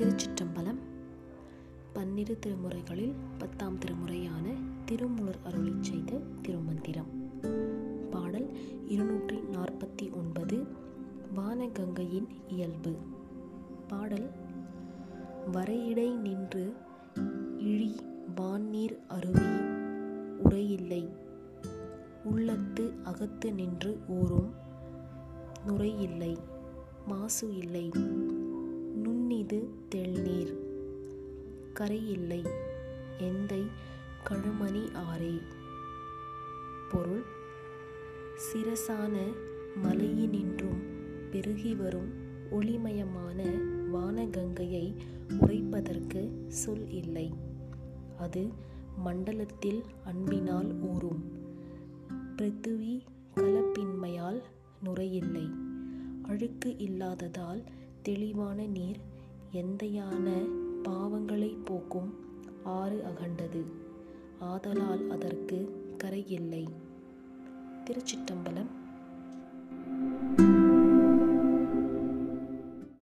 திருச்சிற்றம்பலம் பன்னிரு திருமுறைகளில் பத்தாம் திருமுறையான திருமுலர் அருளி செய்த திருமந்திரம். பாடல் இருநூற்றி நாற்பத்தி ஒன்பது வானகங்கையின் இயல்பு. பாடல் வரையிடை நின்று இழி வான்நீர் அருவி உரையில்லை உள்ளத்து அகத்து நின்று ஊறும் நுரையில்லை. மாசு இல்லை. இது தெள்நீர். கரையில்லை. எந்தை கழுமணி ஆரே பொருள். சிரசான மலையினின்றும் பெருகி வரும் ஒளிமயமான வானகங்கையை உரைப்பதற்கு சொல் இல்லை. அது மண்டலத்தில் அன்பினால் ஊறும். பிருத்துவி கலப்பின்மையால் நுரையில்லை. அழுக்கு இல்லாததால் தெளிவான நீர் எந்தையான பாவங்களை போக்கும் ஆறு அகண்டது. ஆதலால் அதற்கு கரை இல்லை. திருச்சிட்டம்பலம்